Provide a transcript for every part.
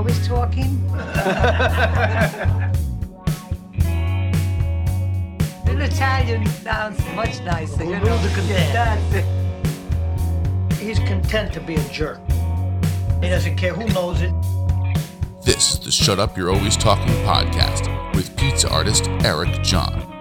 always talking? In Italian sounds much nicer. You know? Yeah. He's content to be a jerk. He doesn't care who knows it. This is the Shut Up You're Always Talking podcast with pizza artist Eric John.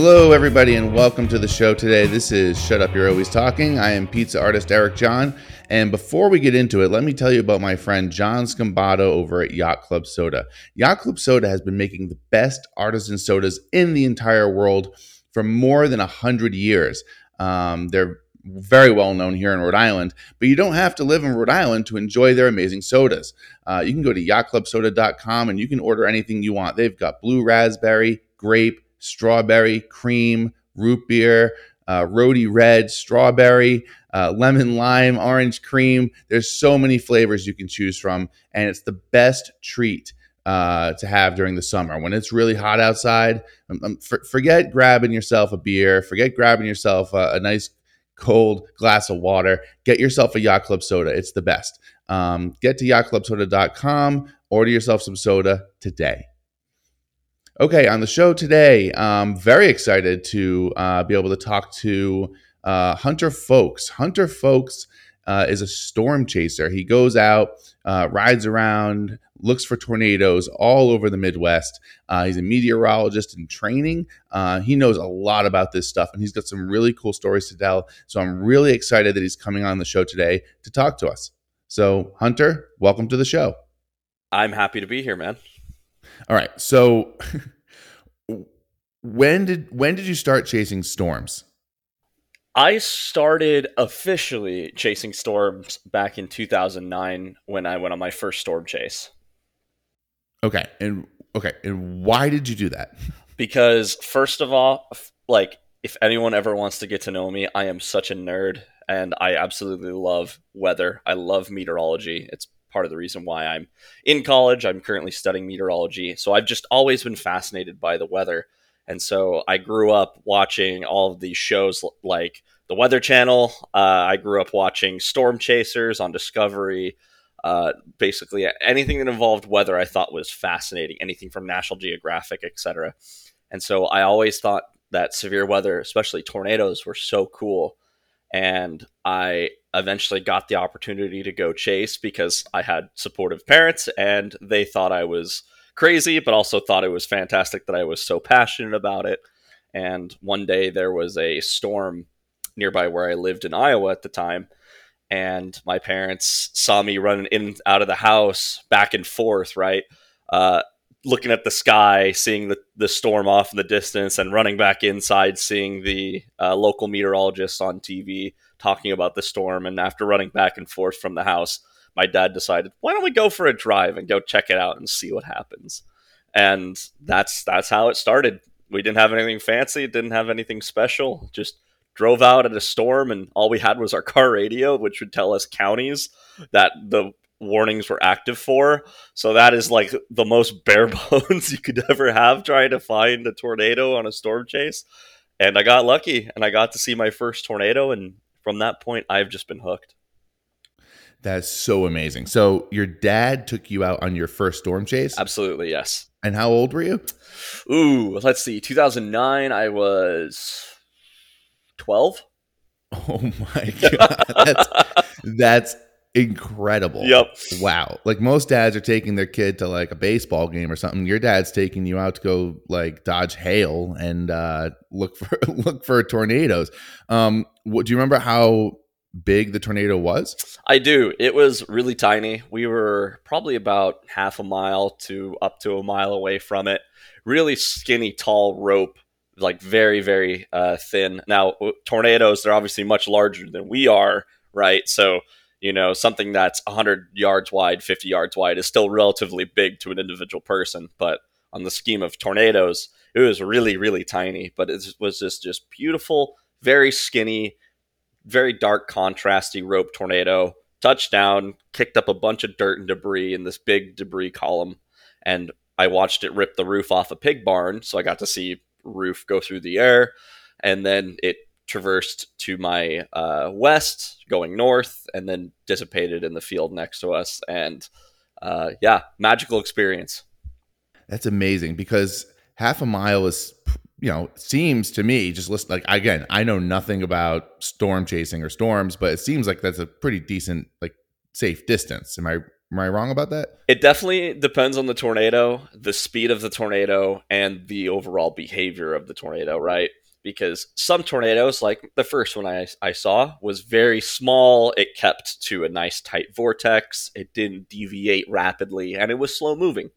Hello, everybody, and welcome to the show today. This is Shut Up You're Always Talking. I am pizza artist Eric John. And before we get into it, let me tell you about my friend John Scambato over at Yacht Club Soda. Yacht Club Soda has been making the best artisan sodas in the entire world for more than 100 years. Um, they're very well known here in Rhode Island, but you don't have to live in Rhode Island to enjoy their amazing sodas. Uh, you can go to yachtclubsoda.com and you can order anything you want. They've got blue raspberry, grape, strawberry, cream, root beer, uh, roti red, strawberry, uh, lemon lime, orange cream. There's so many flavors you can choose from, and it's the best treat uh, to have during the summer when it's really hot outside. Um, um, for, forget grabbing yourself a beer. Forget grabbing yourself a, a, nice cold glass of water. Get yourself a Yacht Club soda. It's the best. Um, get to yachtclubsoda.com. Order yourself some soda today. Okay, on the show today, I'm very excited to uh, be able to talk to uh, Hunter Fowkes. Hunter Fowkes uh, is a storm chaser. He goes out, uh, rides around, looks for tornadoes all over the Midwest. Uh, he's a meteorologist in training. Uh, he knows a lot about this stuff, and he's got some really cool stories to tell. So I'm really excited that he's coming on the show today to talk to us. So, Hunter, welcome to the show. I'm happy to be here, man. All right. So when did when did you start chasing storms? I started officially chasing storms back in 2009 when I went on my first storm chase. Okay. And okay, and why did you do that? Because first of all, like if anyone ever wants to get to know me, I am such a nerd and I absolutely love weather. I love meteorology. It's part of the reason why I'm in college. I'm currently studying meteorology. So I've just always been fascinated by the weather. And so I grew up watching all of these shows like the Weather Channel. Uh, I grew up watching Storm Chasers on Discovery. Uh, basically, anything that involved weather I thought was fascinating. Anything from National Geographic, etc. And so I always thought that severe weather, especially tornadoes, were so cool. And I eventually got the opportunity to go chase because I had supportive parents and they thought I was crazy, but also thought it was fantastic that I was so passionate about it. And one day there was a storm nearby where I lived in Iowa at the time. And my parents saw me running in out of the house back and forth, right? Uh, looking at the sky, seeing the, the storm off in the distance, and running back inside, seeing the uh, local meteorologist on TV talking about the storm. And after running back and forth from the house, my dad decided, why don't we go for a drive and go check it out and see what happens? And that's that's how it started. We didn't have anything fancy, didn't have anything special. Just drove out at a storm, and all we had was our car radio, which would tell us counties that the warnings were active for. So that is like the most bare bones you could ever have trying to find a tornado on a storm chase. And I got lucky and I got to see my first tornado. And from that point, I've just been hooked. That's so amazing. So your dad took you out on your first storm chase? Absolutely, yes. And how old were you? Ooh, let's see. 2009, I was 12. Oh my god. That's that's incredible. Yep. Wow. Like most dads are taking their kid to like a baseball game or something. Your dad's taking you out to go like dodge hail and uh, look for look for tornadoes. Um, what, do you remember how big the tornado was? I do. It was really tiny. We were probably about half a mile to up to a mile away from it. Really skinny, tall rope, like very, very uh, thin. Now, tornadoes, they're obviously much larger than we are, right? So, you know, something that's 100 yards wide, 50 yards wide is still relatively big to an individual person. But on the scheme of tornadoes, it was really, really tiny. But it was just, just beautiful, very skinny, very dark, contrasty rope tornado. Touchdown, kicked up a bunch of dirt and debris in this big debris column, and I watched it rip the roof off a pig barn. So I got to see roof go through the air, and then it traversed to my uh, west, going north, and then dissipated in the field next to us. And uh, yeah, magical experience. That's amazing because half a mile is, you know, seems to me just listen like again, I know nothing about storm chasing or storms, but it seems like that's a pretty decent, like safe distance. Am I am I wrong about that? It definitely depends on the tornado, the speed of the tornado, and the overall behavior of the tornado, right? Because some tornadoes, like the first one I, I saw, was very small. It kept to a nice tight vortex. It didn't deviate rapidly, and it was slow moving.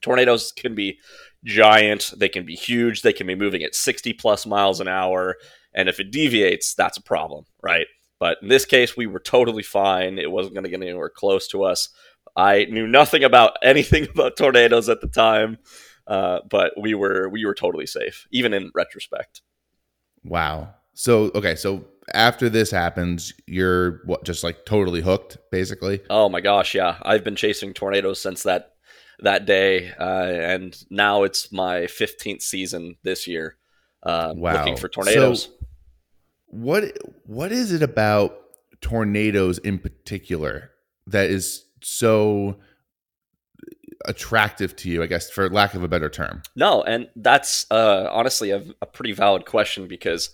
Tornadoes can be giant, they can be huge, they can be moving at 60 plus miles an hour. And if it deviates, that's a problem, right? But in this case, we were totally fine. It wasn't going to get anywhere close to us. I knew nothing about anything about tornadoes at the time, uh, but we were we were totally safe, even in retrospect. Wow. So okay, so after this happens, you're what just like totally hooked, basically. Oh my gosh, yeah! I've been chasing tornadoes since that that day, uh, and now it's my 15th season this year. Uh, wow. Looking for tornadoes. So what what is it about tornadoes in particular that is so attractive to you? I guess, for lack of a better term. No, and that's uh, honestly a, a pretty valid question because.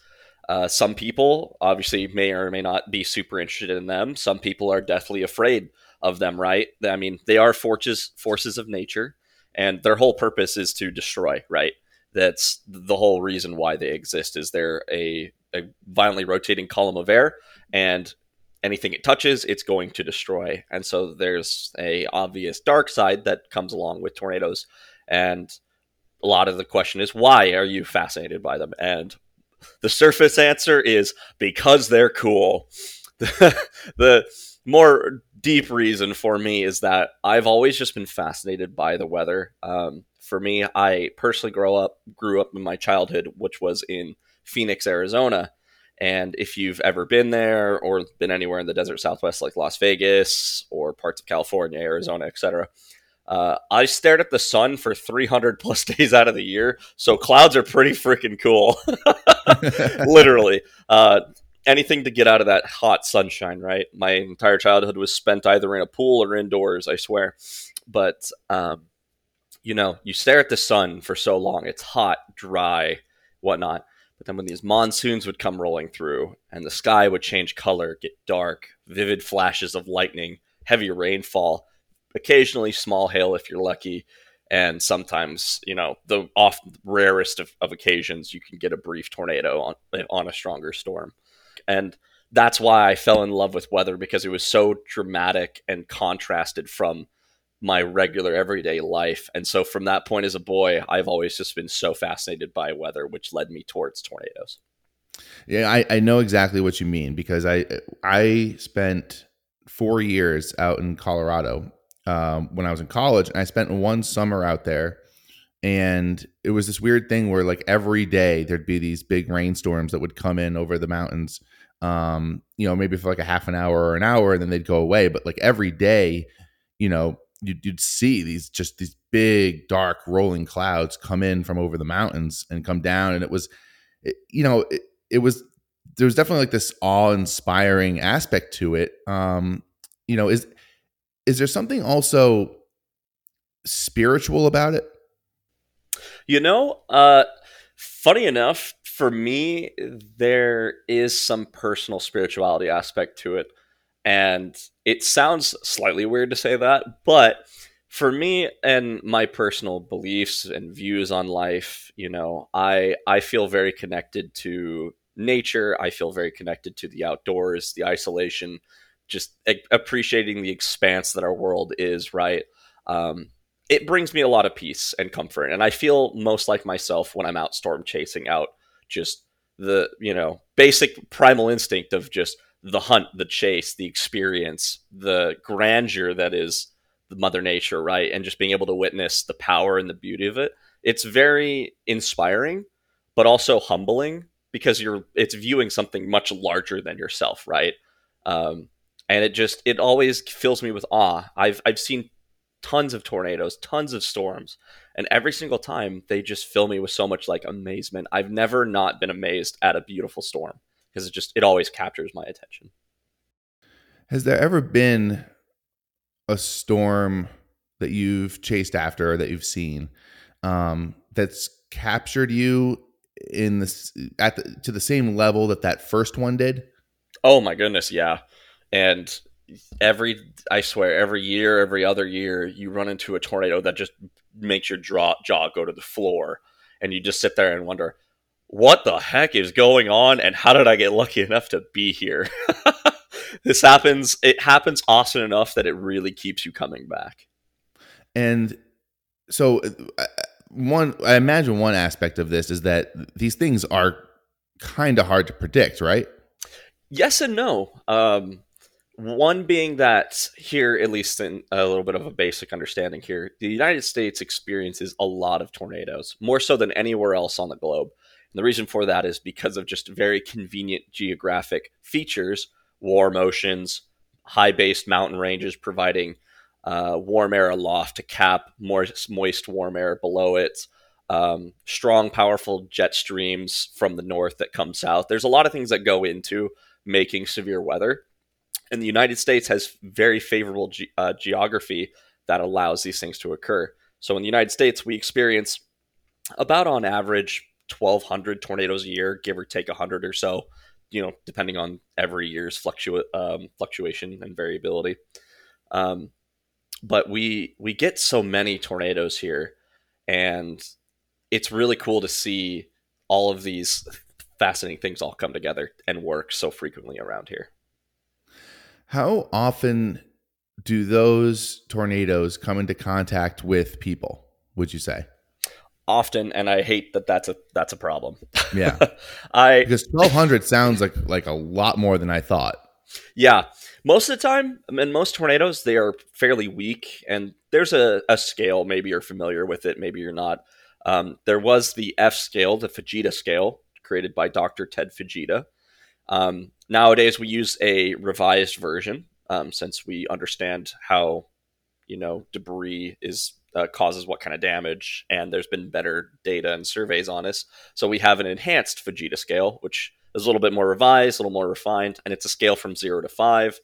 Uh, some people obviously may or may not be super interested in them. Some people are deathly afraid of them, right? I mean, they are forces forces of nature, and their whole purpose is to destroy, right? That's the whole reason why they exist. Is they're a, a violently rotating column of air, and anything it touches, it's going to destroy. And so there's a obvious dark side that comes along with tornadoes, and a lot of the question is why are you fascinated by them? And the surface answer is because they're cool. the more deep reason for me is that I've always just been fascinated by the weather. Um, for me, I personally grow up grew up in my childhood, which was in Phoenix, Arizona. And if you've ever been there or been anywhere in the desert Southwest, like Las Vegas or parts of California, Arizona, etc., uh, I stared at the sun for 300 plus days out of the year. So clouds are pretty freaking cool, literally. Uh, anything to get out of that hot sunshine, right? My entire childhood was spent either in a pool or indoors, I swear. But, um, you know, you stare at the sun for so long, it's hot, dry, whatnot. But then when these monsoons would come rolling through and the sky would change color, get dark, vivid flashes of lightning, heavy rainfall, occasionally small hail if you're lucky, and sometimes, you know, the off rarest of, of occasions, you can get a brief tornado on on a stronger storm. And that's why I fell in love with weather because it was so dramatic and contrasted from my regular everyday life. And so from that point as a boy, I've always just been so fascinated by weather, which led me towards tornadoes. Yeah, I, I know exactly what you mean because I I spent four years out in Colorado um, when I was in college, and I spent one summer out there. And it was this weird thing where, like, every day there'd be these big rainstorms that would come in over the mountains um, you know, maybe for like a half an hour or an hour, and then they'd go away. But like every day, you know, you'd, you'd see these just these big, dark, rolling clouds come in from over the mountains and come down, and it was, it, you know, it, it was there was definitely like this awe-inspiring aspect to it. Um, you know, is is there something also spiritual about it? You know, uh, funny enough, for me, there is some personal spirituality aspect to it. And it sounds slightly weird to say that, but for me and my personal beliefs and views on life, you know, I I feel very connected to nature. I feel very connected to the outdoors, the isolation, just a- appreciating the expanse that our world is. Right. Um, it brings me a lot of peace and comfort, and I feel most like myself when I'm out storm chasing out just the you know basic primal instinct of just the hunt, the chase, the experience, the grandeur that is the mother nature, right? And just being able to witness the power and the beauty of it. It's very inspiring, but also humbling because you're it's viewing something much larger than yourself, right? Um, and it just it always fills me with awe. I've I've seen tons of tornadoes, tons of storms, and every single time they just fill me with so much like amazement. I've never not been amazed at a beautiful storm because it just it always captures my attention. Has there ever been a storm that you've chased after or that you've seen um, that's captured you in this at the, to the same level that that first one did? Oh my goodness, yeah. And every I swear every year, every other year, you run into a tornado that just makes your jaw jaw go to the floor, and you just sit there and wonder, what the heck is going on, and how did I get lucky enough to be here? this happens. It happens often enough that it really keeps you coming back. And so, uh, one, I imagine one aspect of this is that these things are kind of hard to predict, right? Yes and no. Um, one being that here, at least in a little bit of a basic understanding here, the United States experiences a lot of tornadoes, more so than anywhere else on the globe. And the reason for that is because of just very convenient geographic features, warm oceans, high based mountain ranges providing uh, warm air aloft to cap more moist warm air below it, um, strong, powerful jet streams from the north that come south. There's a lot of things that go into making severe weather and the United States has very favorable ge- uh, geography that allows these things to occur. So in the United States, we experience about on average 1,200 tornadoes a year, give or take 100 or so, you know, depending on every year's fluctua- um, fluctuation and variability. Um, but we we get so many tornadoes here, and it's really cool to see all of these fascinating things all come together and work so frequently around here. How often do those tornadoes come into contact with people? Would you say? Often, and I hate that that's a that's a problem. Yeah, I because twelve hundred sounds like like a lot more than I thought. Yeah, most of the time, in most tornadoes, they are fairly weak, and there's a, a scale. Maybe you're familiar with it, maybe you're not. Um, there was the F scale, the Fujita scale, created by Dr. Ted Fujita. Um, nowadays, we use a revised version um, since we understand how you know debris is uh, causes what kind of damage, and there's been better data and surveys on this. So we have an enhanced Fujita scale, which is a little bit more revised, a little more refined, and it's a scale from zero to five.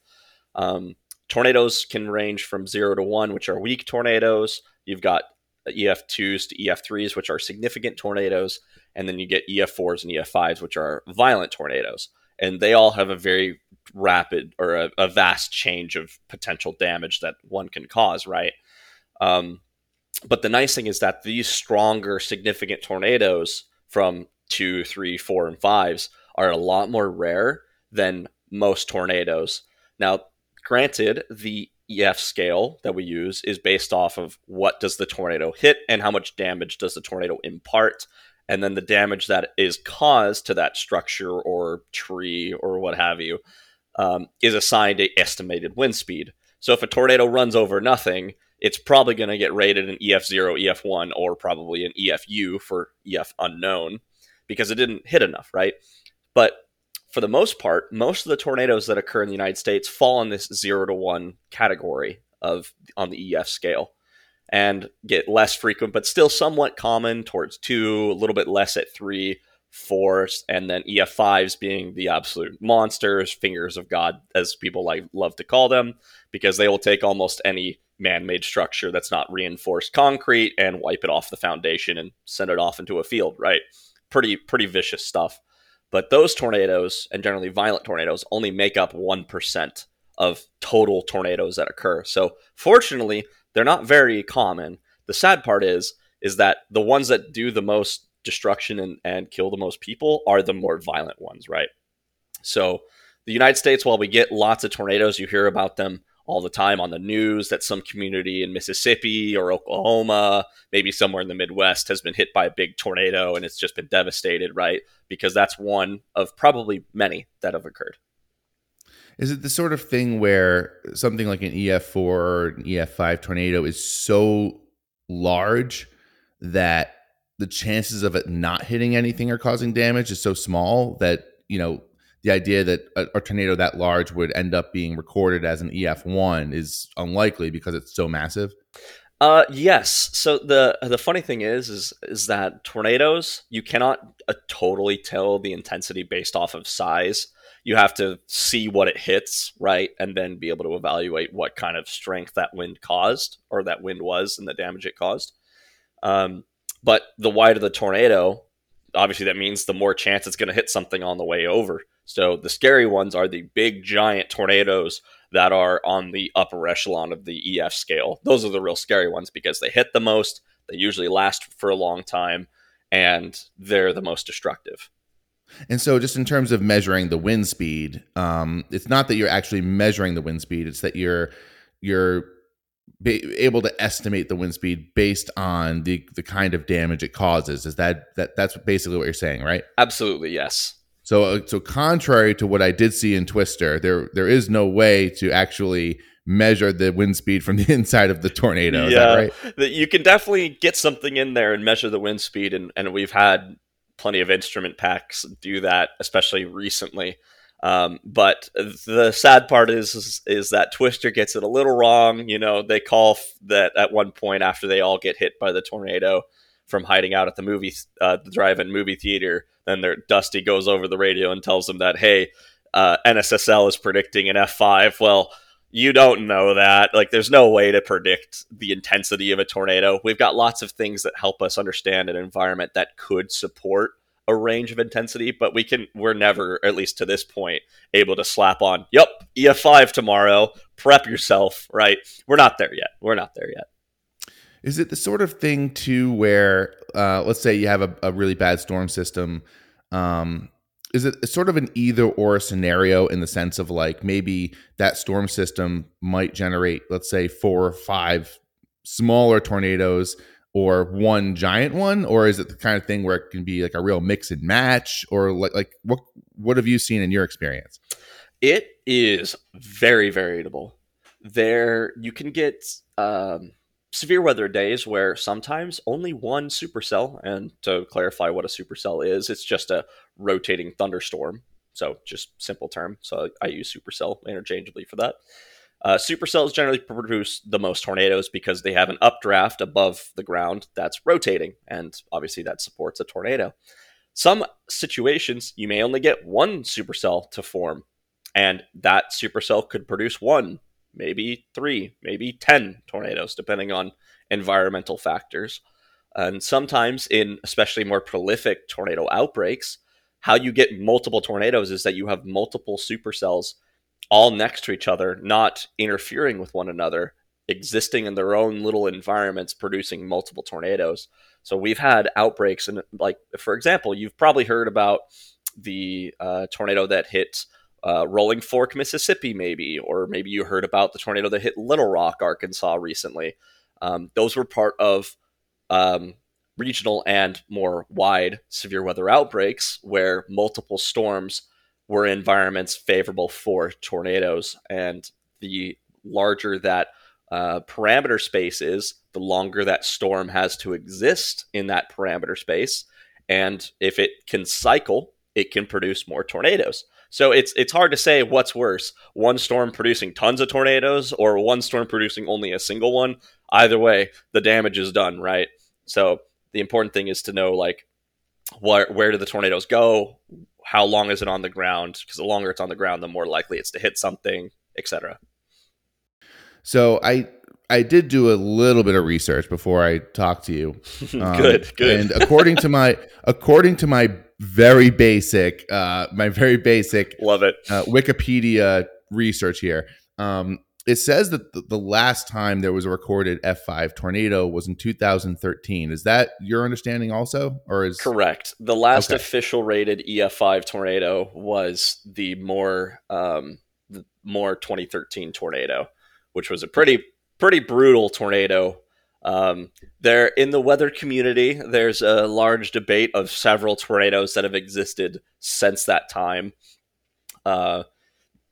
Um, tornadoes can range from zero to one, which are weak tornadoes. You've got EF2s to EF3s, which are significant tornadoes, and then you get EF4s and EF5s, which are violent tornadoes and they all have a very rapid or a, a vast change of potential damage that one can cause, right? Um, but the nice thing is that these stronger, significant tornadoes from two, three, four, and fives are a lot more rare than most tornadoes. Now, granted, the EF scale that we use is based off of what does the tornado hit and how much damage does the tornado impart and then the damage that is caused to that structure or tree or what have you um, is assigned a estimated wind speed. So if a tornado runs over nothing, it's probably going to get rated an EF0, EF1, or probably an EFU for EF unknown because it didn't hit enough, right? But for the most part, most of the tornadoes that occur in the United States fall in this zero to one category of on the EF scale and get less frequent, but still somewhat common towards two, a little bit less at three, four, and then EF5s being the absolute monsters, fingers of God, as people like love to call them, because they will take almost any man-made structure that's not reinforced concrete and wipe it off the foundation and send it off into a field, right? Pretty pretty vicious stuff. But those tornadoes and generally violent tornadoes only make up 1% of total tornadoes that occur. So fortunately, they're not very common. The sad part is is that the ones that do the most destruction and, and kill the most people are the more violent ones, right? So the United States, while we get lots of tornadoes, you hear about them all the time on the news that some community in Mississippi or Oklahoma, maybe somewhere in the Midwest, has been hit by a big tornado and it's just been devastated, right? Because that's one of probably many that have occurred. Is it the sort of thing where something like an EF4 or an EF5 tornado is so large that the chances of it not hitting anything or causing damage is so small that, you know, the idea that a, a, tornado that large would end up being recorded as an EF1 is unlikely because it's so massive. Uh, yes. So the the funny thing is, is is that tornadoes you cannot uh, totally tell the intensity based off of size. You have to see what it hits, right, and then be able to evaluate what kind of strength that wind caused or that wind was and the damage it caused. Um, but the wider the tornado, obviously that means the more chance it's going to hit something on the way over. So the scary ones are the big giant tornadoes that are on the upper echelon of the EF scale. Those are the real scary ones because they hit the most, they usually last for a long time, and they're the most destructive. And so, just in terms of measuring the wind speed, um, it's not that you're actually measuring the wind speed; it's that you're you're able to estimate the wind speed based on the the kind of damage it causes. Is that that that's basically what you're saying, right? Absolutely, yes. So, uh, so contrary to what I did see in Twister, there there is no way to actually measure the wind speed from the inside of the tornado. Yeah, right? you can definitely get something in there and measure the wind speed, and, and we've had plenty of instrument packs do that, especially recently. Um, but the sad part is, is, is that Twister gets it a little wrong. You know, they call f- that at one point after they all get hit by the tornado from hiding out at the movie, uh, the drive-in movie theater. Then their Dusty goes over the radio and tells them that, hey, uh, NSSL is predicting an F5. Well, you don't know that. Like, there's no way to predict the intensity of a tornado. We've got lots of things that help us understand an environment that could support a range of intensity, but we can we're never, at least to this point, able to slap on, yep, EF5 tomorrow, prep yourself, right? We're not there yet. We're not there yet. Is it the sort of thing too where, uh, let's say you have a, a really bad storm system? Um, is it sort of an either or scenario in the sense of like maybe that storm system might generate, let's say, four or five smaller tornadoes or one giant one, or is it the kind of thing where it can be like a real mix and match, or like like what what have you seen in your experience? It is very variable. There, you can get um, severe weather days where sometimes only one supercell, and to clarify what a supercell is, it's just a rotating thunderstorm. So just simple term. So I use supercell interchangeably for that. Uh, supercells generally produce the most tornadoes because they have an updraft above the ground that's rotating, and obviously that supports a tornado. Some situations you may only get one supercell to form, and that supercell could produce one maybe three, maybe 10 tornadoes, depending on environmental factors. And sometimes, in especially more prolific tornado outbreaks, how you get multiple tornadoes is that you have multiple supercells all next to each other, not interfering with one another, existing in their own little environments, producing multiple tornadoes. So we've had outbreaks, and like for example, you've probably heard about the uh, tornado that hit uh, Rolling Fork, Mississippi, maybe, or maybe you heard about the tornado that hit Little Rock, Arkansas recently. Um, those were part of um, regional and more wide severe weather outbreaks where multiple storms were environments favorable for tornadoes. And the larger that uh, parameter space is, the longer that storm has to exist in that parameter space. And if it can cycle, it can produce more tornadoes. So it's it's hard to say what's worse: one storm producing tons of tornadoes, or one storm producing only a single one. Either way, the damage is done, right? So the important thing is to know like where where do the tornadoes go? How long is it on the ground? Because the longer it's on the ground, the more likely it's to hit something, etc. So I I did do a little bit of research before I talked to you. Um, good, good. And according to my according to my very basic, uh, my very basic, love it, uh, Wikipedia research here. Um, it says that the, last time there was a recorded F5 tornado was in 2013. Is that your understanding also, or is correct? The last okay. official rated EF5 tornado was the Moore um, the Moore 2013 tornado, which was a pretty pretty brutal tornado um, there, in the weather community, there's a large debate of several tornadoes that have existed since that time. Uh,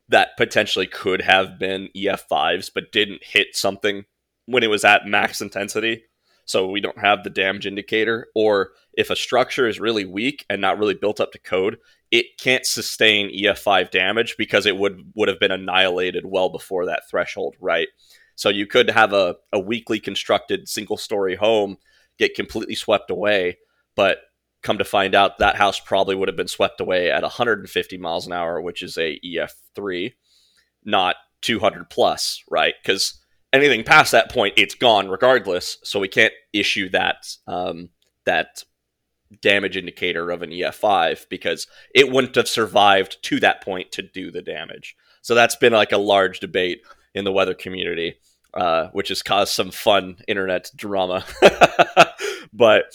that potentially could have been EF5s, but didn't hit something when it was at max intensity. So we don't have the damage indicator. Or if a structure is really weak and not really built up to code, it can't sustain EF5 damage because it would would have been annihilated well before that threshold, right? So you could have a, a weakly constructed single story home get completely swept away, but come to find out that house probably would have been swept away at 150 miles an hour, which is a EF3, not 200 plus, right? Because anything past that point, it's gone regardless. So we can't issue that um, that damage indicator of an EF5 because it wouldn't have survived to that point to do the damage. So that's been like a large debate in the weather community, uh, which has caused some fun internet drama. but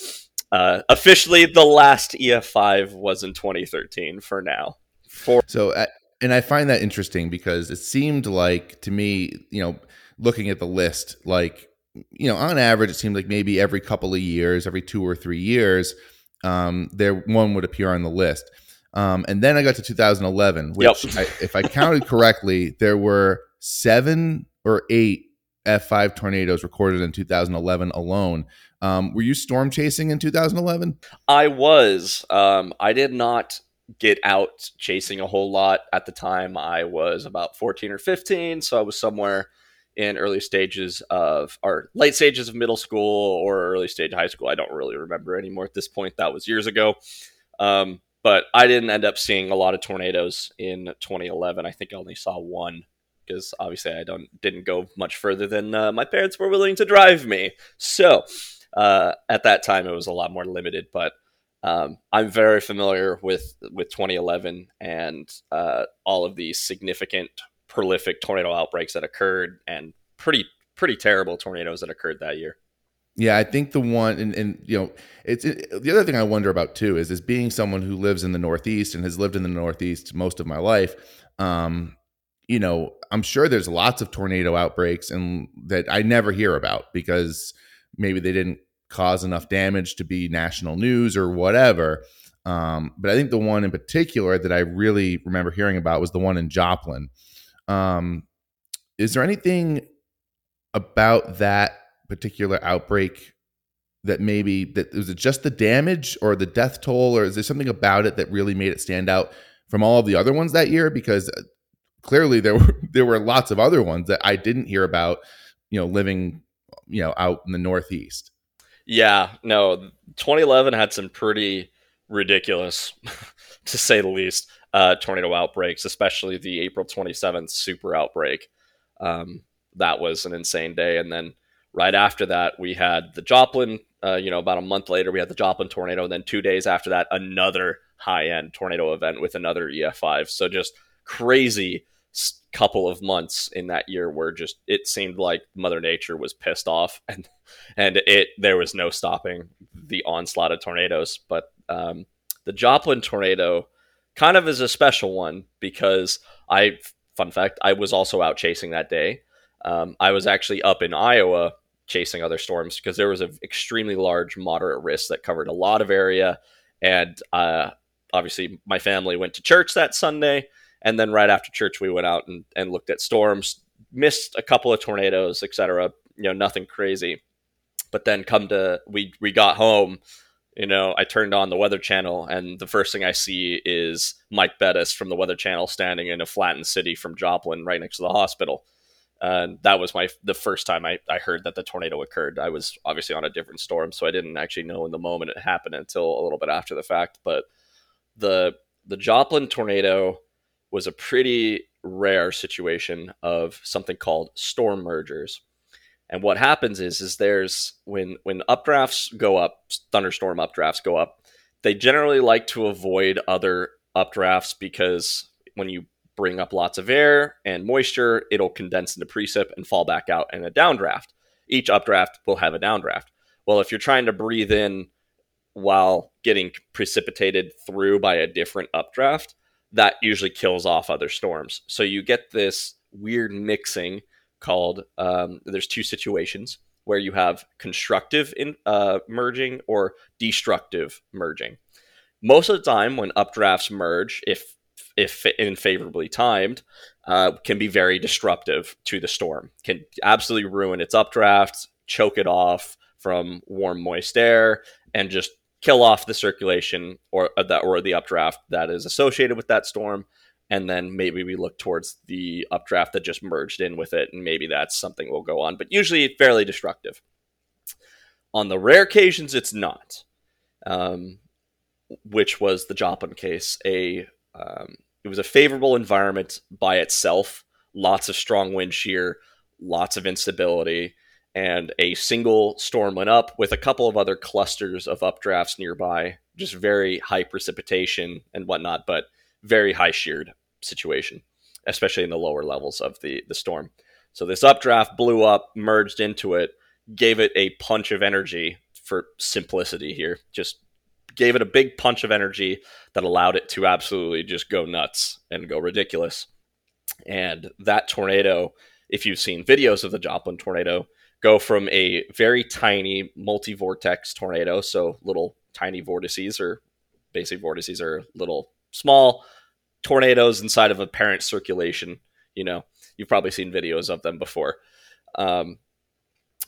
uh, officially, the last EF5 was in 2013 for now. For- so, uh, and I find that interesting because it seemed like to me, you know, looking at the list, like, you know, on average, it seemed like maybe every couple of years, every two or three years, um, there one would appear on the list. Um, and then I got to 2011, which, yep. I, if I counted correctly, there were seven or eight F5 tornadoes recorded in 2011 alone. Um, were you storm chasing in 2011? I was. Um, I did not get out chasing a whole lot at the time. I was about 14 or 15, so I was somewhere in early stages of or late stages of middle school or early stage high school. I don't really remember anymore at this point. That was years ago. Um, but I didn't end up seeing a lot of tornadoes in 2011. I think I only saw one because obviously I don't didn't go much further than uh, my parents were willing to drive me. So uh, at that time, it was a lot more limited. But um, I'm very familiar with with 2011 and uh, all of these significant, prolific tornado outbreaks that occurred, and pretty pretty terrible tornadoes that occurred that year. Yeah, I think the one, and, and you know, it's it, the other thing I wonder about too is as being someone who lives in the Northeast and has lived in the Northeast most of my life. Um, you know, I'm sure there's lots of tornado outbreaks and that I never hear about because maybe they didn't cause enough damage to be national news or whatever. Um, but I think the one in particular that I really remember hearing about was the one in Joplin. Um, is there anything about that particular outbreak that maybe that was it just the damage or the death toll, or is there something about it that really made it stand out from all of the other ones that year? Because clearly there were there were lots of other ones that I didn't hear about, you know, living you know out in the Northeast. Yeah, no, 2011 had some pretty ridiculous, to say the least, uh, tornado outbreaks, especially the April 27th super outbreak. Um, that was an insane day. And then right after that, we had the Joplin, uh, you know, about a month later, we had the Joplin tornado. And then two days after that, another high end tornado event with another EF5. So just crazy couple of months in that year where just it seemed like mother nature was pissed off and and it there was no stopping the onslaught of tornadoes. But um, the joplin tornado kind of is a special one because i fun fact i was also out chasing that day. Um, i was actually up in iowa chasing other storms because there was an extremely large moderate risk that covered a lot of area. And uh, obviously my family went to church that sunday and then right after church, we went out and, and looked at storms, missed a couple of tornadoes, etc. You know, nothing crazy. But then come to we we got home, you know, I turned on the Weather Channel, and the first thing I see is Mike Bettes from the Weather Channel standing in a flattened city from Joplin, right next to the hospital. And that was my the first time I, I heard that the tornado occurred. I was obviously on a different storm, so I didn't actually know in the moment it happened until a little bit after the fact. But the the Joplin tornado was a pretty rare situation of something called storm mergers. And what happens is is there's when when updrafts go up, thunderstorm updrafts go up, they generally like to avoid other updrafts because when you bring up lots of air and moisture, it'll condense into precip and fall back out in a downdraft. Each updraft will have a downdraft. Well, if you're trying to breathe in while getting precipitated through by a different updraft, that usually kills off other storms. So you get this weird mixing called um, there's two situations where you have constructive in, uh, merging or destructive merging. Most of the time, when updrafts merge, if if unfavorably timed, uh, can be very disruptive to the storm. Can absolutely ruin its updrafts, choke it off from warm, moist air, and just kill off the circulation or that or the updraft that is associated with that storm and then maybe we look towards the updraft that just merged in with it and maybe that's something we'll go on but usually fairly destructive. On the rare occasions it's not um, which was the joplin case a um, it was a favorable environment by itself lots of strong wind shear lots of instability and a single storm went up with a couple of other clusters of updrafts nearby. Just very high precipitation and whatnot, but very high sheared situation, especially in the lower levels of the, the storm. So this updraft blew up, merged into it, gave it a punch of energy for simplicity here. Just gave it a big punch of energy that allowed it to absolutely just go nuts and go ridiculous. And that tornado, if you've seen videos of the Joplin tornado, go from a very tiny multi vortex tornado, so little tiny vortices, or basic vortices are little small tornadoes inside of apparent circulation. You know, you've probably seen videos of them before. Um,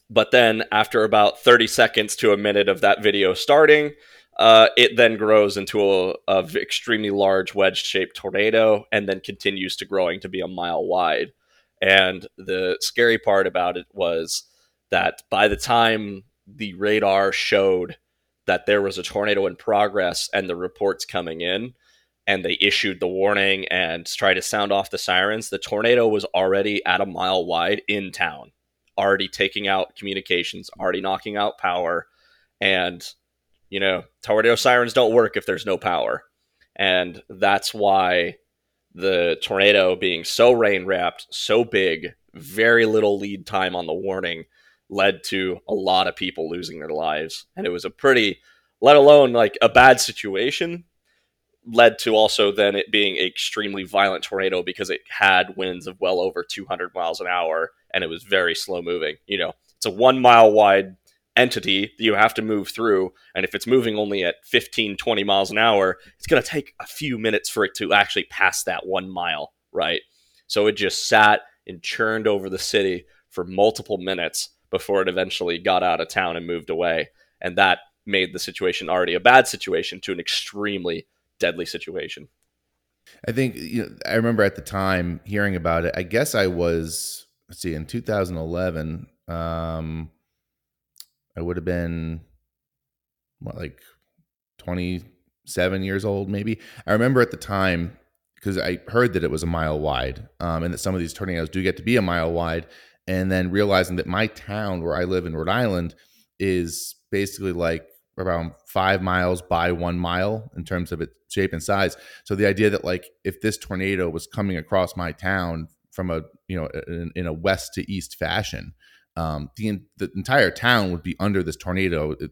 but then, after about 30 seconds to a minute of that video starting, uh, it then grows into a, a extremely large wedge shaped tornado and then continues to growing to be a mile wide. And the scary part about it was that by the time the radar showed that there was a tornado in progress and the reports coming in, and they issued the warning and tried to sound off the sirens, the tornado was already at a mile wide in town, already taking out communications, already knocking out power. And, you know, tornado sirens don't work if there's no power. And that's why the tornado being so rain wrapped, so big, very little lead time on the warning led to a lot of people losing their lives. And it was a pretty, let alone like a bad situation, led to also then it being an extremely violent tornado because it had winds of well over 200 miles an hour and it was very slow moving. You know, it's a one mile wide entity that you have to move through. And if it's moving only at 15, 20 miles an hour, it's going to take a few minutes for it to actually pass that one mile, right? So it just sat and churned over the city for multiple minutes before it eventually got out of town and moved away. And that made the situation already a bad situation to an extremely deadly situation. I think you know, I remember at the time hearing about it. I guess I was let's see in 2011. Um, I would have been what like 27 years old, maybe. I remember at the time because I heard that it was a mile wide, um, and that some of these tornadoes do get to be a mile wide and then realizing that my town where I live in Rhode Island is basically like around five miles by one mile in terms of its shape and size. So the idea that like if this tornado was coming across my town from a you know in, in a west to east fashion, um, the the entire town would be under this tornado uh,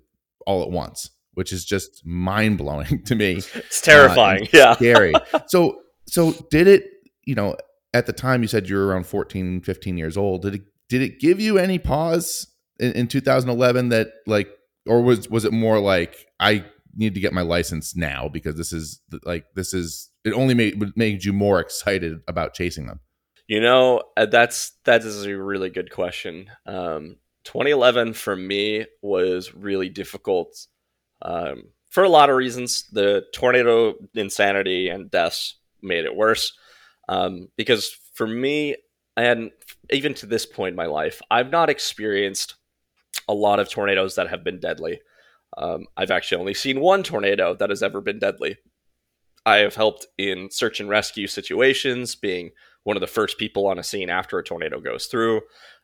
all at once, which is just mind blowing to me. It's terrifying. Uh, yeah, scary. so so did it? You know, at the time you said you were around 14 15 years old. Did it did it give you any pause in, in 2011 that like or was was it more like i need to get my license now because this is like this is it only made made you more excited about chasing them you know uh, that's that is a really good question. Um 2011 for me was really difficult um, for a lot of reasons. The tornado insanity and deaths made it worse um, because for me, and even to this point in my life, I've not experienced a lot of tornadoes that have been deadly. Um, I've actually only seen one tornado that has ever been deadly. I have helped in search and rescue situations, being one of the first people on a scene after a tornado goes through.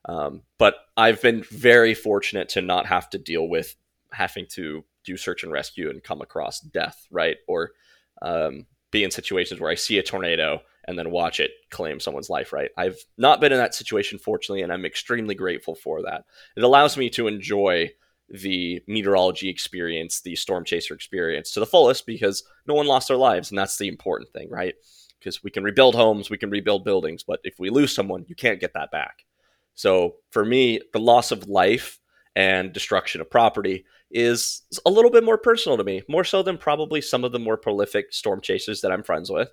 Um, but I've been very fortunate to not have to deal with having to do search and rescue and come across death, right? Or um, be in situations where I see a tornado and then watch it claim someone's life, right? I've not been in that situation, fortunately, and I'm extremely grateful for that. It allows me to enjoy the meteorology experience, the storm chaser experience to the fullest because no one lost their lives, and that's the important thing, right? Because we can rebuild homes, we can rebuild buildings, but if we lose someone, you can't get that back. So for me, the loss of life and destruction of property is a little bit more personal to me, more so than probably some of the more prolific storm chasers that I'm friends with.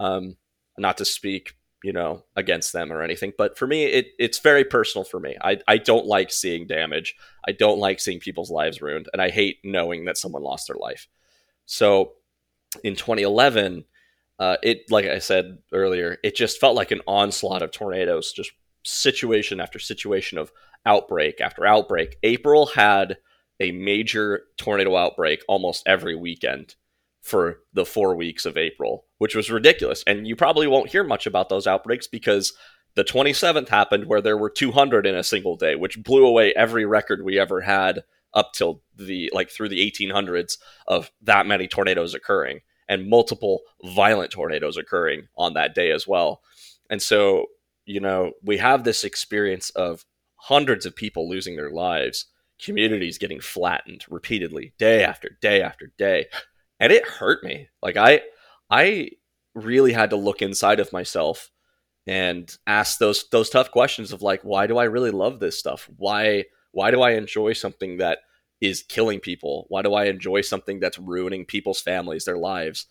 Um, not to speak you know, against them or anything. But for me, it, it's very personal for me. I, I don't like seeing damage. I don't like seeing people's lives ruined. And I hate knowing that someone lost their life. So in 2011, uh, it, like I said earlier, it just felt like an onslaught of tornadoes, just situation after situation of outbreak after outbreak. April had a major tornado outbreak almost every weekend for the four weeks of April, which was ridiculous. And you probably won't hear much about those outbreaks because the 27th happened where there were 200 in a single day, which blew away every record we ever had up till the like through the 1800s of that many tornadoes occurring and multiple violent tornadoes occurring on that day as well. And so, you know, we have this experience of hundreds of people losing their lives, communities getting flattened repeatedly, day after day after day and it hurt me. Like I I really had to look inside of myself and ask those those tough questions of like why do I really love this stuff? Why why do I enjoy something that is killing people? Why do I enjoy something that's ruining people's families, their lives?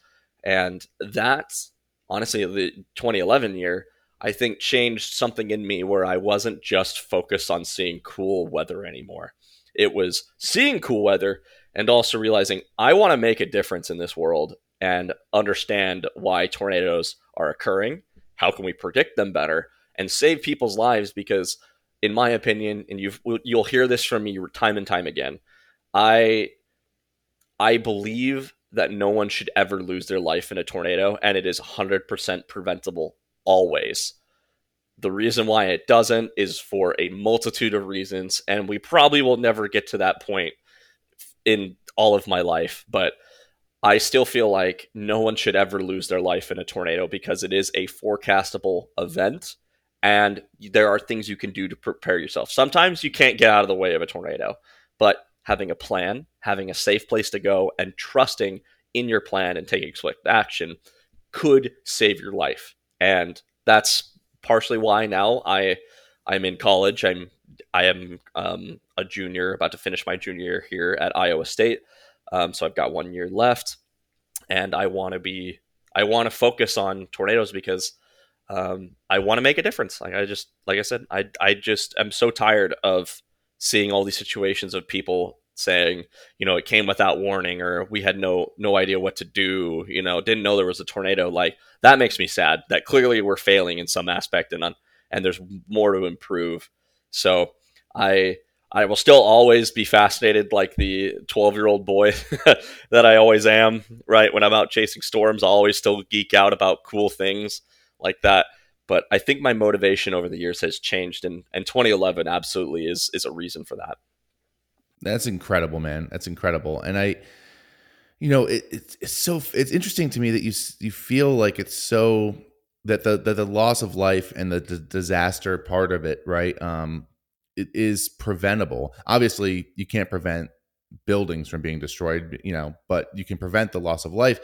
And that's honestly the 2011 year I think changed something in me where I wasn't just focused on seeing cool weather anymore. It was seeing cool weather and also realizing I want to make a difference in this world and understand why tornadoes are occurring. How can we predict them better and save people's lives? Because, in my opinion, and you you'll hear this from me time and time again, I I believe that no one should ever lose their life in a tornado, and it is 100% preventable always. The reason why it doesn't is for a multitude of reasons, and we probably will never get to that point in all of my life, but I still feel like no one should ever lose their life in a tornado because it is a forecastable event and there are things you can do to prepare yourself. Sometimes you can't get out of the way of a tornado, but having a plan, having a safe place to go, and trusting in your plan and taking swift action could save your life. And that's partially why now I I'm in college. I'm I am um, a junior, about to finish my junior year here at Iowa State. Um, so I've got one year left, and I want to be I want to focus on tornadoes because um, I want to make a difference. Like I just like I said, I I just am so tired of seeing all these situations of people saying, you know, it came without warning or we had no no idea what to do, you know, didn't know there was a tornado. Like that makes me sad that clearly we're failing in some aspect and and there's more to improve. So I I will still always be fascinated, like the 12 year old boy that I always am. Right when I'm out chasing storms, I always still geek out about cool things like that. But I think my motivation over the years has changed, and and 2011 absolutely is is a reason for that. That's incredible, man. That's incredible, and I, you know, it, it's it's so it's interesting to me that you you feel like it's so that the that the loss of life and the, the disaster part of it, right? Um, it is preventable. Obviously, you can't prevent buildings from being destroyed, you know, but you can prevent the loss of life.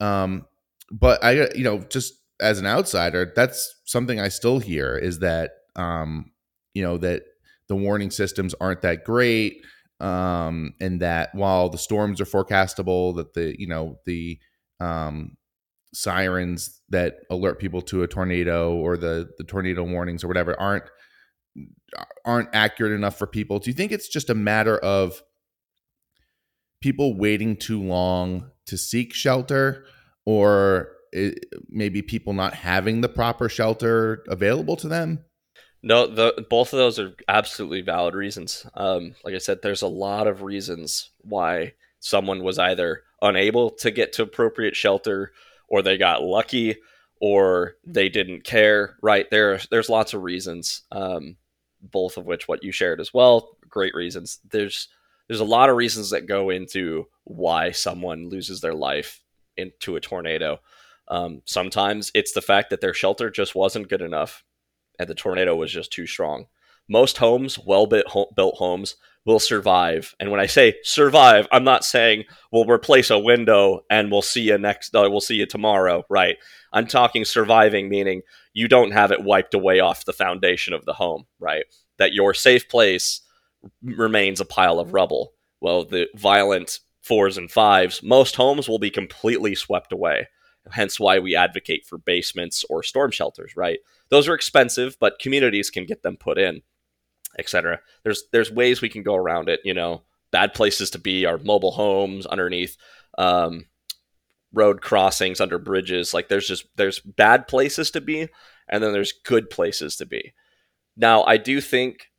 Um, but I, you know, just as an outsider, that's something I still hear is that, um, you know, that the warning systems aren't that great, um, and that while the storms are forecastable, that the, you know, the um, sirens that alert people to a tornado or the the tornado warnings or whatever aren't aren't accurate enough for people. Do you think it's just a matter of people waiting too long to seek shelter or it, maybe people not having the proper shelter available to them? No, the, both of those are absolutely valid reasons. Um, like I said, there's a lot of reasons why someone was either unable to get to appropriate shelter or they got lucky or they didn't care right there there's lots of reasons um, both of which what you shared as well. Great reasons. There's there's a lot of reasons that go into why someone loses their life into a tornado. Um, sometimes it's the fact that their shelter just wasn't good enough, and the tornado was just too strong. Most homes, well built homes, will survive. And when I say survive, I'm not saying we'll replace a window and we'll see you next. Uh, we'll see you tomorrow, right? I'm talking surviving, meaning you don't have it wiped away off the foundation of the home, right? That your safe place remains a pile of rubble. Well, the violent fours and fives, most homes will be completely swept away. hence why we advocate for basements or storm shelters, right? Those are expensive, but communities can get them put in, etc. There's there's ways we can go around it. You know, bad places to be are mobile homes underneath um, road crossings, under bridges. Like there's just there's bad places to be, and then there's good places to be. Now, I do think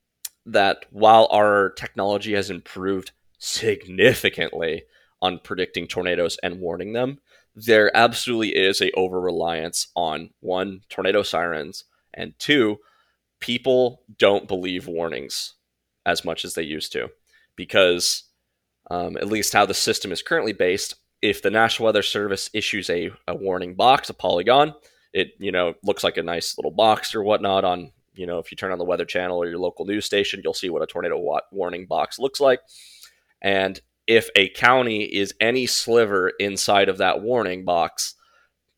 that while our technology has improved significantly on predicting tornadoes and warning them, there absolutely is a over reliance on one tornado sirens and two people don't believe warnings as much as they used to because um, at least how the system is currently based if the national weather service issues a, a warning box a polygon it you know looks like a nice little box or whatnot on you know if you turn on the weather channel or your local news station you'll see what a tornado warning box looks like and if a county is any sliver inside of that warning box,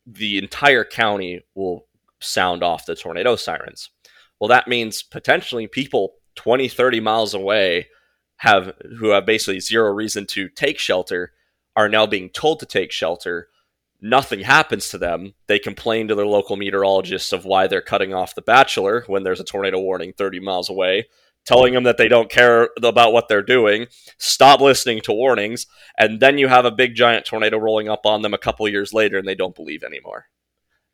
the entire county will sound off the tornado sirens. Well, that means potentially people 20, 30 miles away have who have basically zero reason to take shelter are now being told to take shelter. Nothing happens to them. They complain to their local meteorologists of why they're cutting off the bachelor when there's a tornado warning 30 miles away telling them that they don't care about what they're doing, stop listening to warnings, and then you have a big giant tornado rolling up on them a couple years later and they don't believe anymore.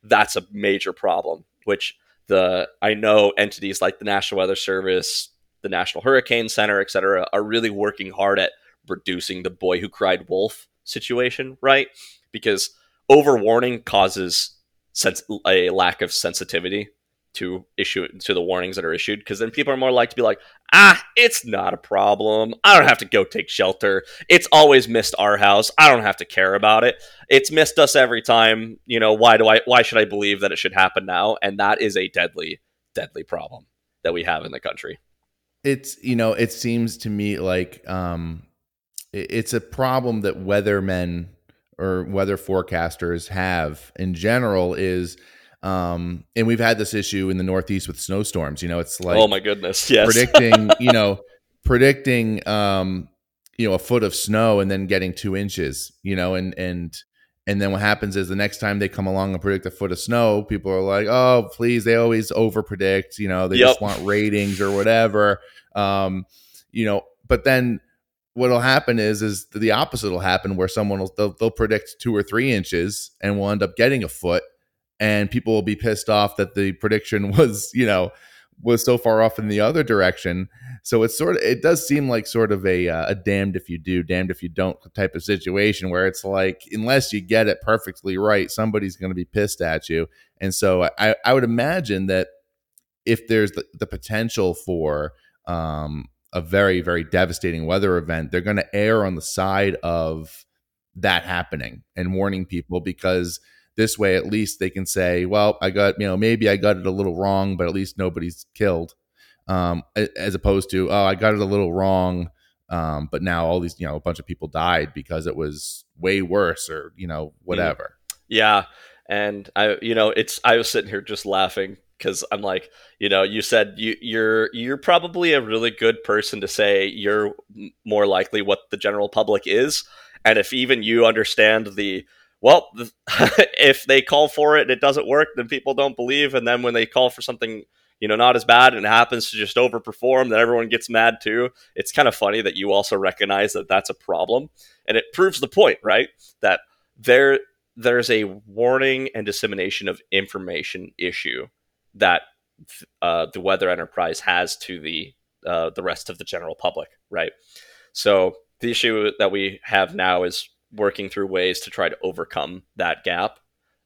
That's a major problem, which the I know entities like the National Weather Service, the National Hurricane Center, et cetera, are really working hard at reducing the boy who cried wolf situation, right? Because overwarning causes a lack of sensitivity to issue to the warnings that are issued because then people are more likely to be like ah it's not a problem. I don't have to go take shelter. It's always missed our house. I don't have to care about it. It's missed us every time. You know why do i why should i believe that it should happen now? And that is a deadly deadly problem that we have in the country. It's you know it seems to me like um it's a problem that weathermen or weather forecasters have in general is um, and we've had this issue in the Northeast with snowstorms. You know, it's like oh my goodness, yes, predicting. you know, predicting. Um, you know, a foot of snow and then getting two inches. You know, and and and then what happens is the next time they come along and predict a foot of snow, people are like, "Oh, please!" They always over predict. You know, they yep. just want ratings or whatever. Um, you know, but then what'll happen is is the opposite will happen where someone will they'll, they'll predict two or three inches and will end up getting a foot and people will be pissed off that the prediction was, you know, was so far off in the other direction. So it's sort of it does seem like sort of a uh, a damned if you do, damned if you don't type of situation where it's like unless you get it perfectly right, somebody's going to be pissed at you. And so I I would imagine that if there's the, the potential for um, a very very devastating weather event, they're going to err on the side of that happening and warning people because this way, at least they can say, well, I got, you know, maybe I got it a little wrong, but at least nobody's killed. Um, as opposed to, oh, I got it a little wrong. Um, but now all these, you know, a bunch of people died because it was way worse or, you know, whatever. Yeah. And I, you know, it's, I was sitting here just laughing because I'm like, you know, you said you, you're you're probably a really good person to say you're more likely what the general public is, and if even you understand the well, if they call for it and it doesn't work, then people don't believe. And then when they call for something, you know, not as bad and it happens to just overperform, then everyone gets mad too. It's kind of funny that you also recognize that that's a problem. And it proves the point, right? That there there's a warning and dissemination of information issue that uh, the weather enterprise has to the uh, the rest of the general public, right? So the issue that we have now is working through ways to try to overcome that gap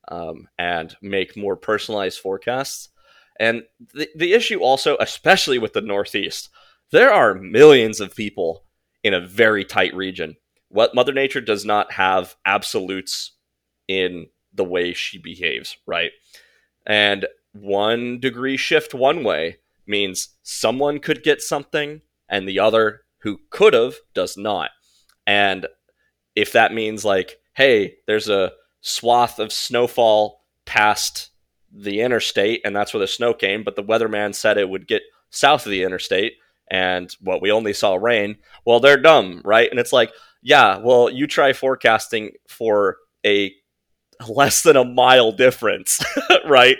um, and make more personalized forecasts. And the, the issue also, especially with the Northeast, there are millions of people in a very tight region. What Mother Nature does not have absolutes in the way she behaves, right? And one degree shift one way means someone could get something and the other who could have does not. And if that means like, hey, there's a swath of snowfall past the interstate, and that's where the snow came, but the weatherman said it would get south of the interstate, and what we only saw rain. Well, they're dumb, right? And it's like, yeah, well, you try forecasting for a less than a mile difference, right?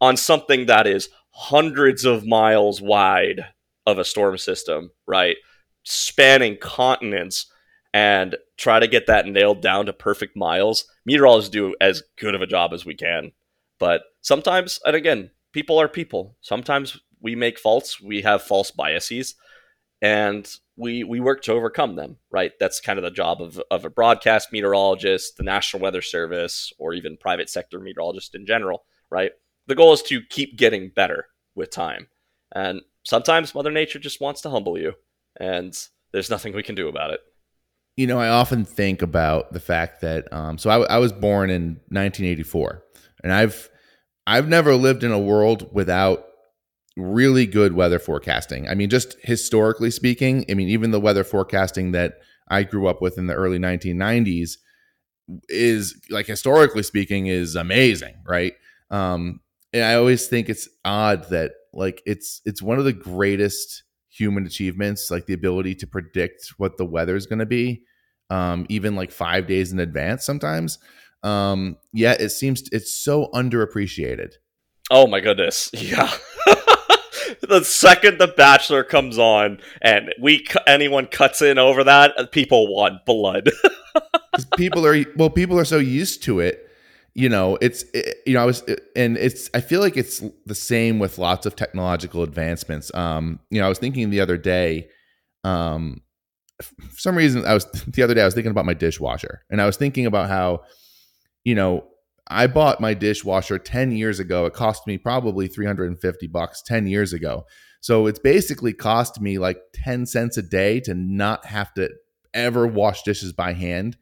On something that is hundreds of miles wide of a storm system, right? Spanning continents and try to get that nailed down to perfect miles. Meteorologists do as good of a job as we can. But sometimes, and again, people are people. Sometimes we make faults, we have false biases, and we we work to overcome them, right? That's kind of the job of, of a broadcast meteorologist, the National Weather Service, or even private sector meteorologist in general, right? The goal is to keep getting better with time. And sometimes Mother Nature just wants to humble you, and there's nothing we can do about it. You know, I often think about the fact that um, so I, I was born in 1984, and I've I've never lived in a world without really good weather forecasting. I mean, just historically speaking, I mean, even the weather forecasting that I grew up with in the early 1990s is like historically speaking is amazing, right? Um, and I always think it's odd that like it's it's one of the greatest human achievements, like the ability to predict what the weather is going to be, um, even like five days in advance sometimes. Um, yet it seems it's so underappreciated. Oh my goodness, yeah. the second the Bachelor comes on and we anyone cuts in over that, uh, people want blood. people are well, people are so used to it you know it's it, you know i was and it's i feel like it's the same with lots of technological advancements. Um you know i was thinking the other day um for some reason i was the other day i was thinking about my dishwasher and i was thinking about how you know i bought my dishwasher 10 years ago. It cost me probably 350 bucks 10 years ago. So it's basically cost me like 10 cents a day to not have to ever wash dishes by hand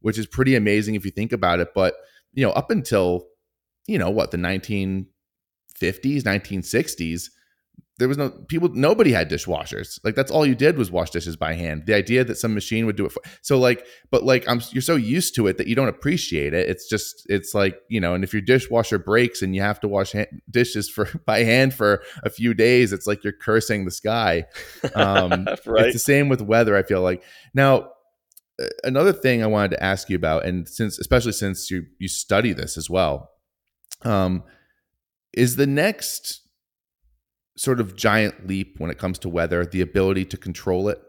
which is pretty amazing if you think about it but you know, up until, you know, what, the 1950s, 1960s, there was no people, nobody had dishwashers. Like that's all you did was wash dishes by hand. The idea that some machine would do it for, so like, but like, I'm, you're so used to it that you don't appreciate it. It's just, it's like, you know, and if your dishwasher breaks and you have to wash ha- dishes for by hand for a few days, it's like you're cursing the sky. Um, right. It's the same with weather. I feel like now, another thing I wanted to ask you about, and since especially since you you study this as well, um, is the next sort of giant leap when it comes to weather the ability to control it?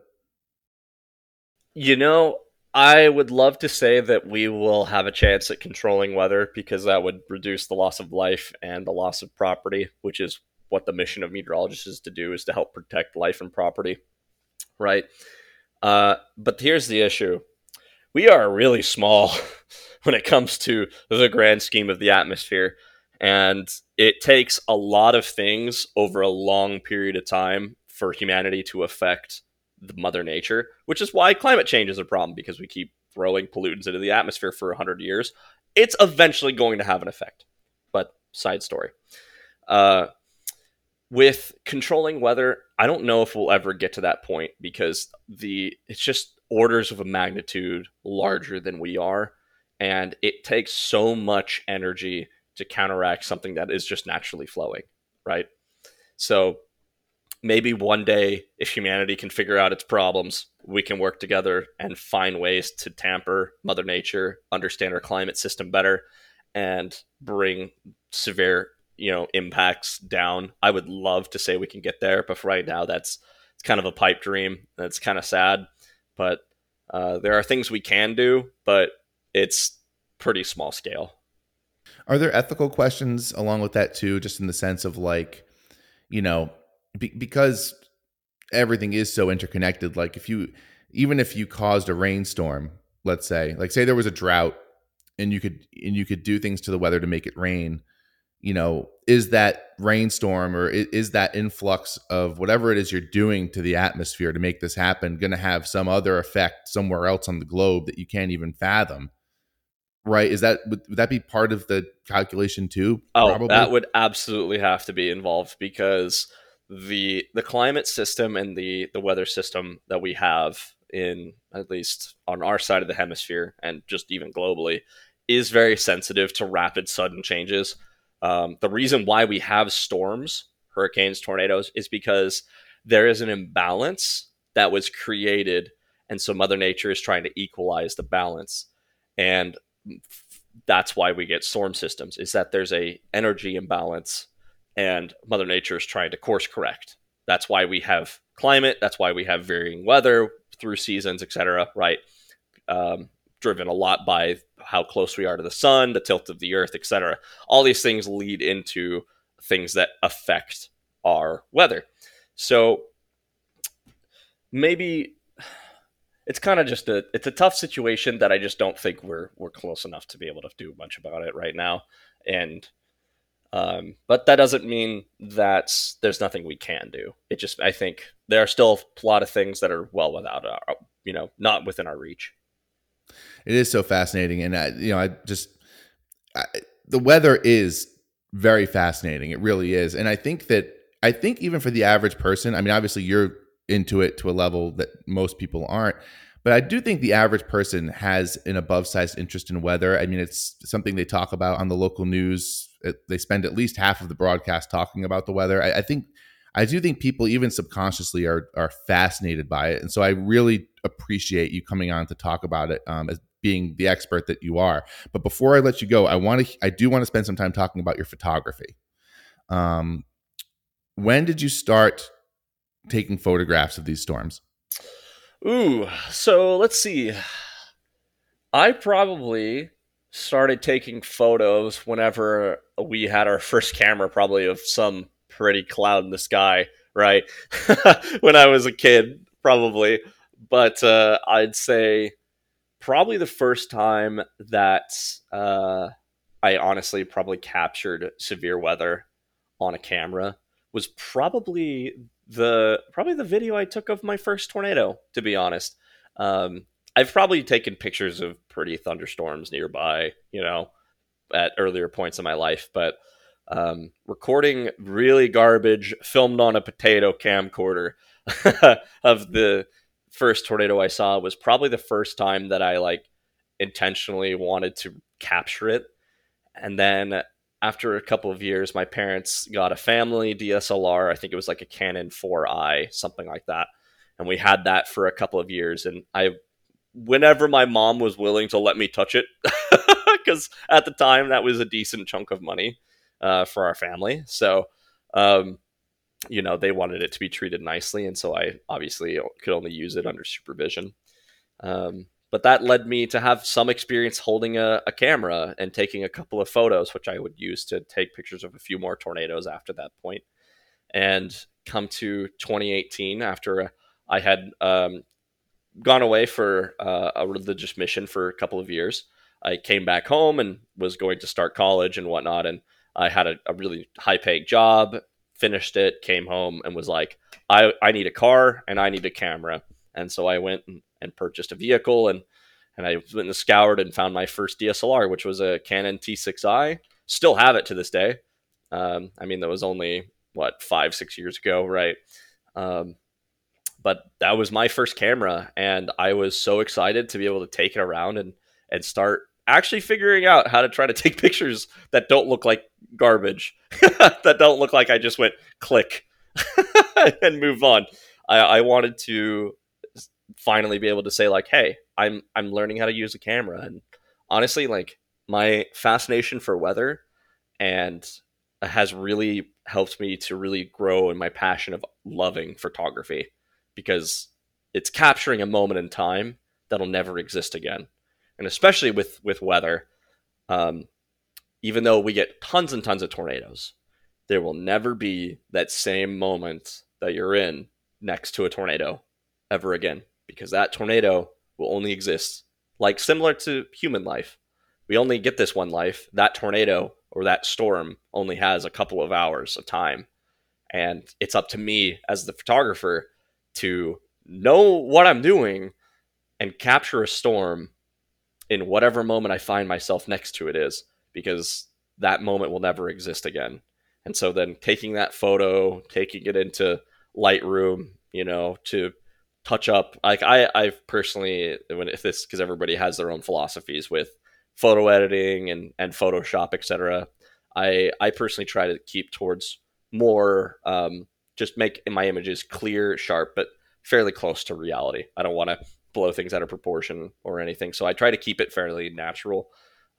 You know, I would love to say that we will have a chance at controlling weather because that would reduce the loss of life and the loss of property, which is what the mission of meteorologists is to do is to help protect life and property, right? Uh, but here's the issue we are really small when it comes to the grand scheme of the atmosphere. And it takes a lot of things over a long period of time for humanity to affect the mother nature, which is why climate change is a problem because we keep throwing pollutants into the atmosphere for 100 years. It's eventually going to have an effect. But side story. Uh, with controlling weather, I don't know if we'll ever get to that point because the it's just orders of a magnitude larger than we are and it takes so much energy to counteract something that is just naturally flowing, right? So maybe one day if humanity can figure out its problems, we can work together and find ways to tamper mother nature, understand our climate system better and bring severe you know impacts down. I would love to say we can get there, but for right now, that's it's kind of a pipe dream. That's kind of sad, but uh, there are things we can do, but it's pretty small scale. Are there ethical questions along with that too? Just in the sense of like, you know, be- because everything is so interconnected. Like if you, even if you caused a rainstorm, let's say, like say there was a drought, and you could and you could do things to the weather to make it rain you know, is that rainstorm or is that influx of whatever it is you're doing to the atmosphere to make this happen going to have some other effect somewhere else on the globe that you can't even fathom? Right? Is that would, would that be part of the calculation too? Oh, probably? that would absolutely have to be involved because the the climate system and the the weather system that we have in at least on our side of the hemisphere and just even globally is very sensitive to rapid sudden changes um, the reason why we have storms, hurricanes, tornadoes, is because there is an imbalance that was created. And so Mother Nature is trying to equalize the balance. And that's why we get storm systems is that there's a energy imbalance and mother nature is trying to course correct that's why we have climate that's why we have varying weather through seasons etc right um, driven a lot by how close we are to the sun the tilt of the earth etc all these things lead into things that affect our weather so maybe it's kind of just a it's a tough situation that I just don't think we're we're close enough to be able to do much about it right now. And um, but that doesn't mean that there's nothing we can do. It just I think there are still a lot of things that are well without our you know not within our reach. It is so fascinating, and I, you know I just I, the weather is very fascinating. It really is, and I think that I think even for the average person, I mean, obviously you're into it to a level that most people aren't. But I do think the average person has an above sized interest in weather. I mean, it's something they talk about on the local news. It, they spend at least half of the broadcast talking about the weather. I, I think, I do think people, even subconsciously, are are fascinated by it. And so I really appreciate you coming on to talk about it um, as being the expert that you are. But before I let you go, I want to, I do want to spend some time talking about your photography. Um, when did you start taking photographs of these storms? Ooh, so let's see. I probably started taking photos whenever we had our first camera, probably of some pretty cloud in the sky, right? when I was a kid, probably. But uh, I'd say probably the first time that uh, I honestly probably captured severe weather on a camera was probably the probably the video I took of my first tornado. To be honest, um, I've probably taken pictures of pretty thunderstorms nearby, you know, at earlier points in my life, but um, recording really garbage, filmed on a potato camcorder of the first tornado I saw was probably the first time that I like intentionally wanted to capture it. And then after a couple of years, my parents got a family DSLR. I think it was like a Canon 4i, something like that. And we had that for a couple of years. And I, whenever my mom was willing to let me touch it, because at the time that was a decent chunk of money uh, for our family. So, um, you know, they wanted it to be treated nicely. And so I obviously could only use it under supervision. Um, but that led me to have some experience holding a, a, camera and taking a couple of photos, which I would use to take pictures of a few more tornadoes after that point. And come to 2018, after I had um, gone away for uh, a religious mission for a couple of years, I came back home and was going to start college and whatnot. And I had a, a really high paying job, finished it, came home, and was like, I, I need a car and I need a camera. And so I went and and purchased a vehicle and and I went and scoured and found my first DSLR, which was a Canon T6i. Still have it to this day. Um, I mean, that was only what five, six years ago, right? Um, but that was my first camera, and I was so excited to be able to take it around and and start actually figuring out how to try to take pictures that don't look like garbage, that don't look like I just went click and move on. I, I wanted to finally be able to say like, "Hey, I'm I'm learning how to use a camera." And honestly, like my fascination for weather and has really helped me to really grow in my passion of loving photography because it's capturing a moment in time that'll never exist again. And especially with with weather, um, even though we get tons and tons of tornadoes, there will never be that same moment that you're in next to a tornado ever again because that tornado will only exist like similar to human life. We only get this one life. That tornado or that storm only has a couple of hours of time. And it's up to me as the photographer to know what I'm doing and capture a storm in whatever moment I find myself next to it is, because that moment will never exist again. And so then taking that photo, taking it into Lightroom, you know, to touch up like i i personally when if this because everybody has their own philosophies with photo editing and and photoshop etc i i personally try to keep towards more um just make my images clear sharp but fairly close to reality i don't want to blow things out of proportion or anything so i try to keep it fairly natural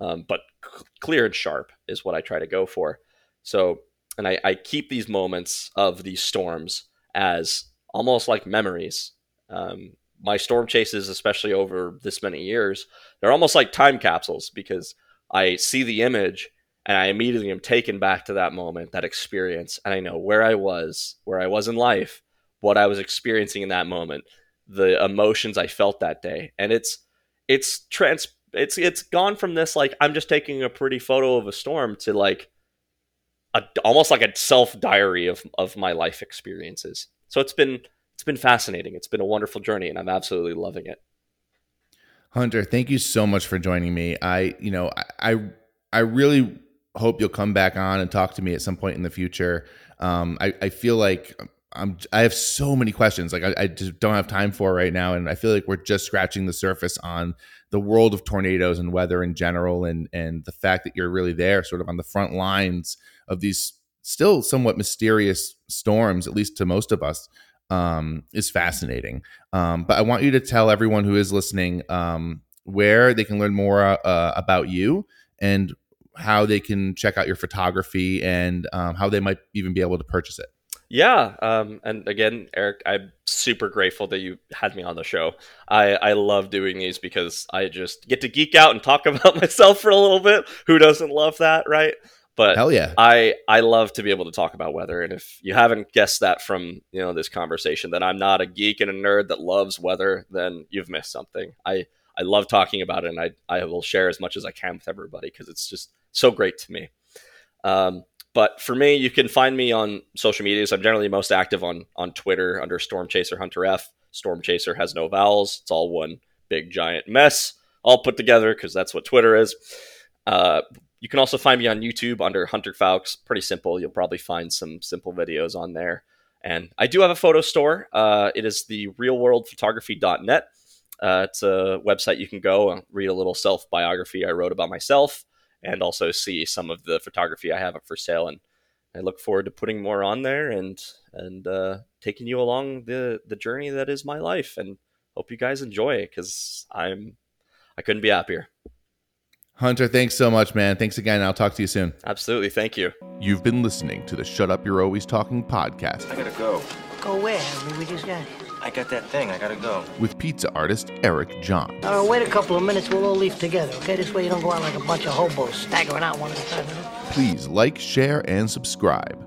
um, but c- clear and sharp is what I try to go for. So, and I, I keep these moments of these storms as almost like memories. Um, my storm chases, especially over this many years, they're almost like time capsules because I see the image and I immediately am taken back to that moment, that experience, and I know where I was, where I was in life, what I was experiencing in that moment, the emotions I felt that day, and it's it's trans it's it's gone from this like I'm just taking a pretty photo of a storm to like a, almost like a self diary of of my life experiences. So it's been it's been fascinating. It's been a wonderful journey, and I'm absolutely loving it. Hunter, thank you so much for joining me. I, you know, I, I really hope you'll come back on and talk to me at some point in the future. Um, I, I feel like I'm, I have so many questions, like I, I just don't have time for right now, and I feel like we're just scratching the surface on the world of tornadoes and weather in general, and and the fact that you're really there, sort of on the front lines of these still somewhat mysterious storms, at least to most of us um, is fascinating. Um, but I want you to tell everyone who is listening um, where they can learn more uh, about you and how they can check out your photography and um, how they might even be able to purchase it. Yeah, um, and again, Eric, I'm super grateful that you had me on the show. I, I love doing these because I just get to geek out and talk about myself for a little bit. Who doesn't love that, right? But hell yeah, I I love to be able to talk about weather. And if you haven't guessed that from you know this conversation, that I'm not a geek and a nerd that loves weather, then you've missed something. I I love talking about it, and I I will share as much as I can with everybody because it's just so great to me. Um, but for me, you can find me on social medias. I'm generally most active on on Twitter under Storm Chaser Hunter F. Storm Chaser has no vowels; it's all one big giant mess, all put together because that's what Twitter is. Uh, you can also find me on YouTube under Hunter Fowkes. Pretty simple. You'll probably find some simple videos on there. And I do have a photo store. Uh, it is the realworldphotography.net. Uh, it's a website you can go and read a little self biography I wrote about myself and also see some of the photography I have up for sale. And I look forward to putting more on there and and uh, taking you along the the journey that is my life. And hope you guys enjoy it because I'm I couldn't be happier. Hunter, thanks so much, man. Thanks again. I'll talk to you soon. Absolutely. Thank you. You've been listening to the Shut Up You're Always Talking podcast. I gotta go. Go where? I mean, we just got here. I got that thing. I gotta go. With pizza artist Eric John. All right, wait a couple of minutes. We'll all leave together, okay? This way you don't go out like a bunch of hobos staggering out one at a time. Please like, share, and subscribe.